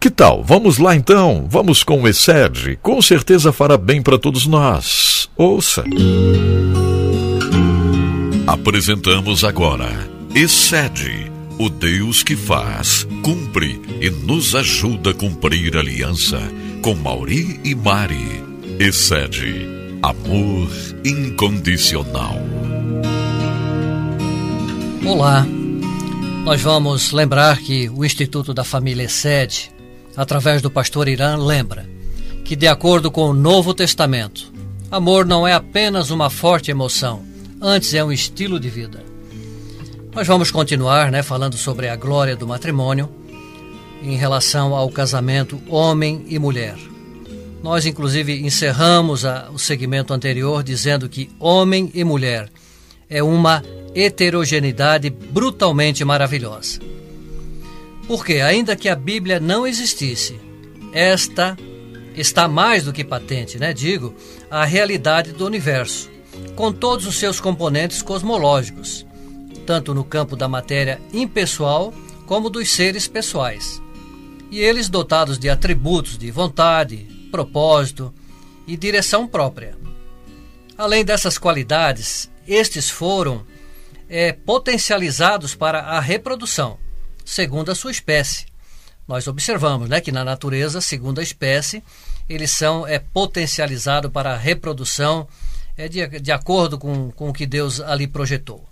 Que tal? Vamos lá então. Vamos com o Excede. Com certeza fará bem para todos nós. Ouça. Apresentamos agora Excede, o Deus que faz, cumpre e nos ajuda a cumprir aliança com Mauri e Mari. Excede, amor incondicional. Olá. Nós vamos lembrar que o Instituto da Família Excede através do pastor Irã, lembra que, de acordo com o Novo Testamento, amor não é apenas uma forte emoção, antes é um estilo de vida. Nós vamos continuar né, falando sobre a glória do matrimônio em relação ao casamento homem e mulher. Nós, inclusive, encerramos a, o segmento anterior dizendo que homem e mulher é uma heterogeneidade brutalmente maravilhosa. Porque, ainda que a Bíblia não existisse, esta está mais do que patente, né? Digo, a realidade do universo, com todos os seus componentes cosmológicos, tanto no campo da matéria impessoal como dos seres pessoais. E eles dotados de atributos de vontade, propósito e direção própria. Além dessas qualidades, estes foram é, potencializados para a reprodução segundo a sua espécie. Nós observamos né, que na natureza, segundo a espécie, eles são é, potencializados para a reprodução é, de, de acordo com, com o que Deus ali projetou.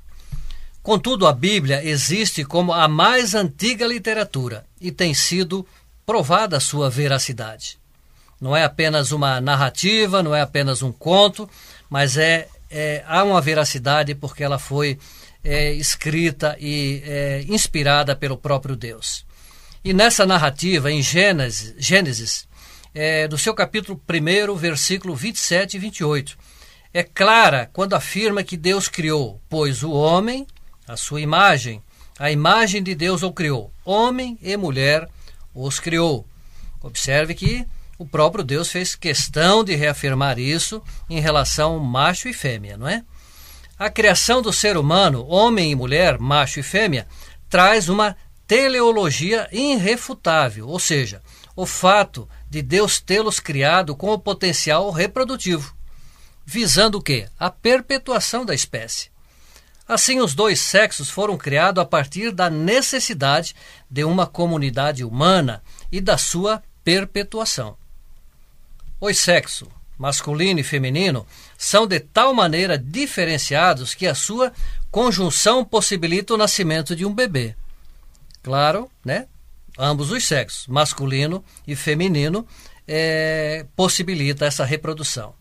Contudo, a Bíblia existe como a mais antiga literatura e tem sido provada a sua veracidade. Não é apenas uma narrativa, não é apenas um conto, mas é, é há uma veracidade porque ela foi é, escrita e é, inspirada pelo próprio Deus. E nessa narrativa, em Gênesis, Gênesis é, do seu capítulo 1, versículo 27 e 28, é clara quando afirma que Deus criou, pois o homem, a sua imagem, a imagem de Deus o criou, homem e mulher os criou. Observe que o próprio Deus fez questão de reafirmar isso em relação macho e fêmea, não é? A criação do ser humano, homem e mulher, macho e fêmea, traz uma teleologia irrefutável, ou seja, o fato de Deus tê-los criado com o potencial reprodutivo, visando o quê? A perpetuação da espécie. Assim, os dois sexos foram criados a partir da necessidade de uma comunidade humana e da sua perpetuação. Os sexos, masculino e feminino, são de tal maneira diferenciados que a sua conjunção possibilita o nascimento de um bebê. Claro, né? Ambos os sexos, masculino e feminino, é, possibilita essa reprodução.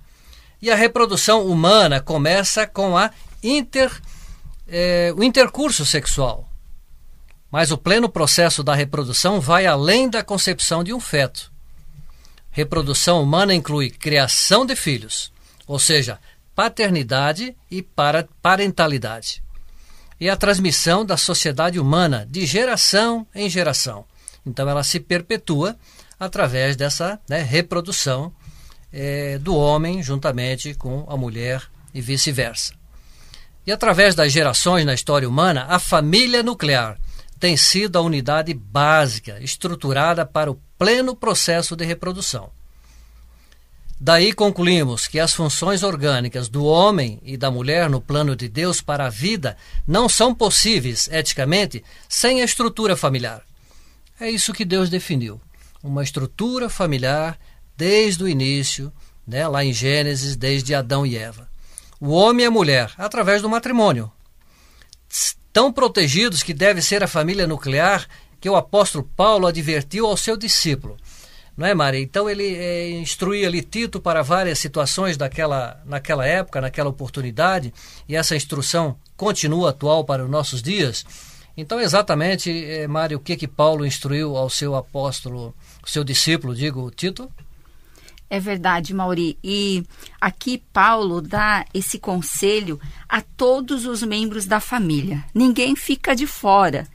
E a reprodução humana começa com a inter, é, o intercurso sexual. Mas o pleno processo da reprodução vai além da concepção de um feto. Reprodução humana inclui criação de filhos, ou seja, paternidade e para parentalidade. E a transmissão da sociedade humana de geração em geração. Então ela se perpetua através dessa né, reprodução é, do homem juntamente com a mulher e vice-versa. E através das gerações na história humana, a família nuclear tem sido a unidade básica, estruturada para o pleno processo de reprodução. Daí concluímos que as funções orgânicas do homem e da mulher no plano de Deus para a vida não são possíveis, eticamente, sem a estrutura familiar. É isso que Deus definiu. Uma estrutura familiar desde o início, né, lá em Gênesis, desde Adão e Eva. O homem e a mulher, através do matrimônio. Tão protegidos que deve ser a família nuclear que o apóstolo Paulo advertiu ao seu discípulo não é, Maria? Então ele é, instruía ali Tito para várias situações daquela, naquela época, naquela oportunidade, e essa instrução continua atual para os nossos dias. Então, exatamente, é, Mário, o que que Paulo instruiu ao seu apóstolo, seu discípulo, digo, Tito? É verdade, Mauri. E aqui Paulo dá esse conselho a todos os membros da família. Ninguém fica de fora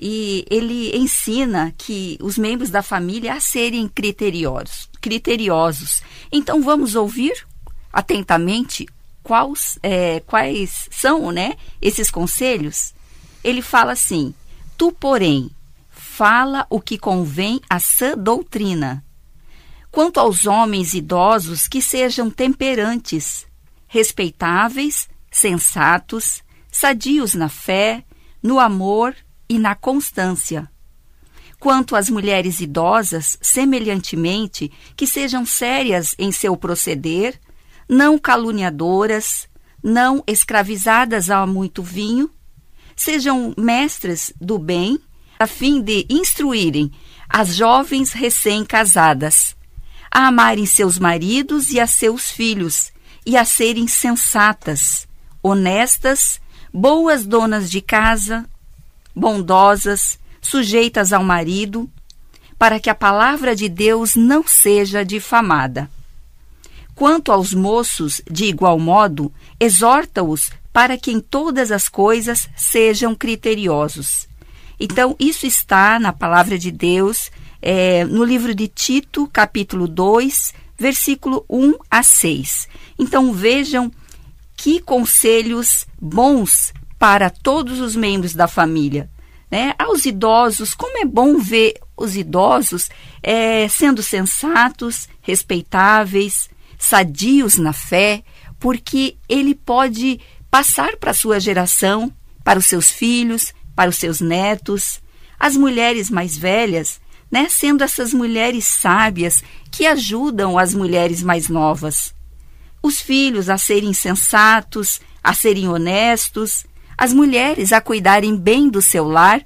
e ele ensina que os membros da família a serem criteriosos. criteriosos. Então vamos ouvir atentamente quais, é, quais são né, esses conselhos. Ele fala assim: Tu, porém, fala o que convém à sã doutrina. Quanto aos homens idosos, que sejam temperantes, respeitáveis, sensatos, sadios na fé, no amor e na constância. Quanto às mulheres idosas, semelhantemente, que sejam sérias em seu proceder, não caluniadoras, não escravizadas a muito vinho, sejam mestres do bem, a fim de instruírem as jovens recém-casadas, a amarem seus maridos e a seus filhos, e a serem sensatas, honestas, boas donas de casa, bondosas, sujeitas ao marido, para que a palavra de Deus não seja difamada. Quanto aos moços, de igual modo, exorta-os para que em todas as coisas sejam criteriosos. Então, isso está na palavra de Deus, é, no livro de Tito, capítulo 2, versículo 1 a 6. Então, vejam que conselhos bons para todos os membros da família. Né? Aos idosos, como é bom ver os idosos é, sendo sensatos, respeitáveis, sadios na fé, porque ele pode passar para a sua geração, para os seus filhos, para os seus netos, as mulheres mais velhas, né, sendo essas mulheres sábias que ajudam as mulheres mais novas. Os filhos a serem sensatos, a serem honestos, as mulheres a cuidarem bem do seu lar.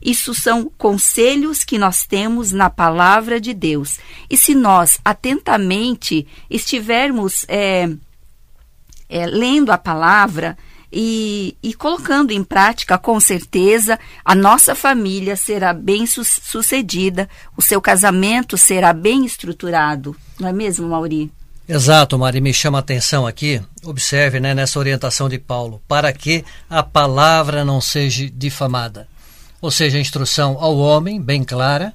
Isso são conselhos que nós temos na palavra de Deus. E se nós atentamente estivermos é, é, lendo a palavra, e, e, colocando em prática, com certeza, a nossa família será bem su sucedida, o seu casamento será bem estruturado. Não é mesmo, Mauri? Exato, Mari, me chama a atenção aqui, observe né, nessa orientação de Paulo, para que a palavra não seja difamada. Ou seja, instrução ao homem, bem clara,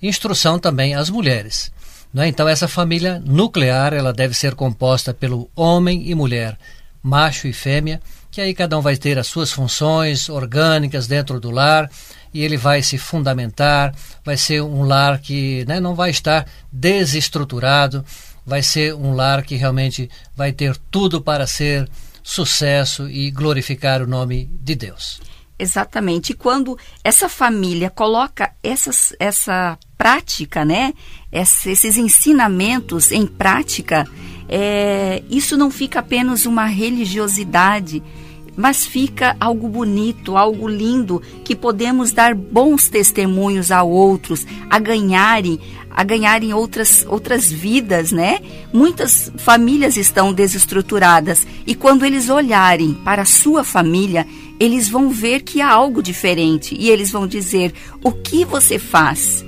instrução também às mulheres. Né? Então, essa família nuclear ela deve ser composta pelo homem e mulher, macho e fêmea, que aí cada um vai ter as suas funções orgânicas dentro do lar e ele vai se fundamentar, vai ser um lar que né, não vai estar desestruturado, vai ser um lar que realmente vai ter tudo para ser sucesso e glorificar o nome de Deus. Exatamente. E quando essa família coloca essas, essa prática, né, esses ensinamentos em prática, é, isso não fica apenas uma religiosidade, mas fica algo bonito, algo lindo que podemos dar bons testemunhos a outros, a ganharem, a ganharem outras outras vidas, né? Muitas famílias estão desestruturadas e quando eles olharem para a sua família, eles vão ver que há algo diferente e eles vão dizer: "O que você faz?",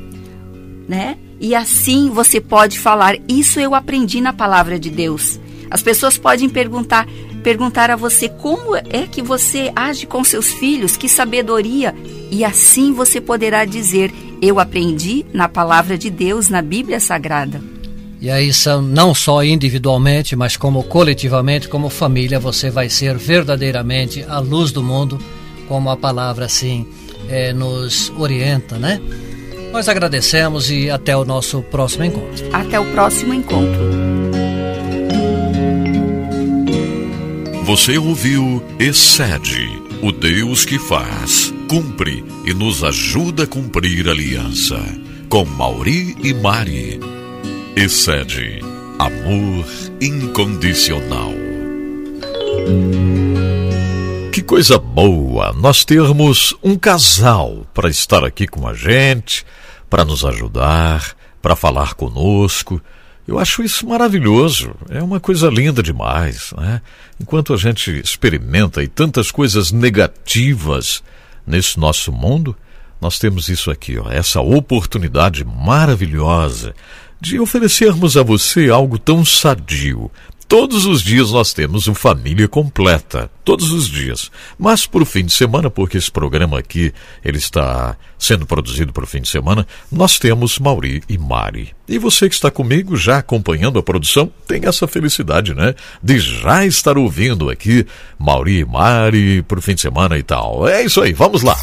né? E assim você pode falar: "Isso eu aprendi na palavra de Deus". As pessoas podem perguntar: perguntar a você como é que você age com seus filhos, que sabedoria, e assim você poderá dizer: Eu aprendi na palavra de Deus, na Bíblia Sagrada. E aí são não só individualmente, mas como coletivamente, como família, você vai ser verdadeiramente a luz do mundo, como a palavra assim é, nos orienta, né? Nós agradecemos e até o nosso próximo encontro. Até o próximo encontro. Você ouviu Excede, o Deus que faz, cumpre e nos ajuda a cumprir a aliança. Com Mauri e Mari. Excede, amor incondicional. Que coisa boa nós termos um casal para estar aqui com a gente, para nos ajudar, para falar conosco eu acho isso maravilhoso, é uma coisa linda demais. Né? Enquanto a gente experimenta e tantas coisas negativas nesse nosso mundo, nós temos isso aqui, ó, essa oportunidade maravilhosa de oferecermos a você algo tão sadio, Todos os dias nós temos uma família completa, todos os dias. Mas por fim de semana, porque esse programa aqui ele está sendo produzido por fim de semana, nós temos Mauri e Mari. E você que está comigo já acompanhando a produção, tem essa felicidade, né? De já estar ouvindo aqui Mauri e Mari por fim de semana e tal. É isso aí, vamos lá.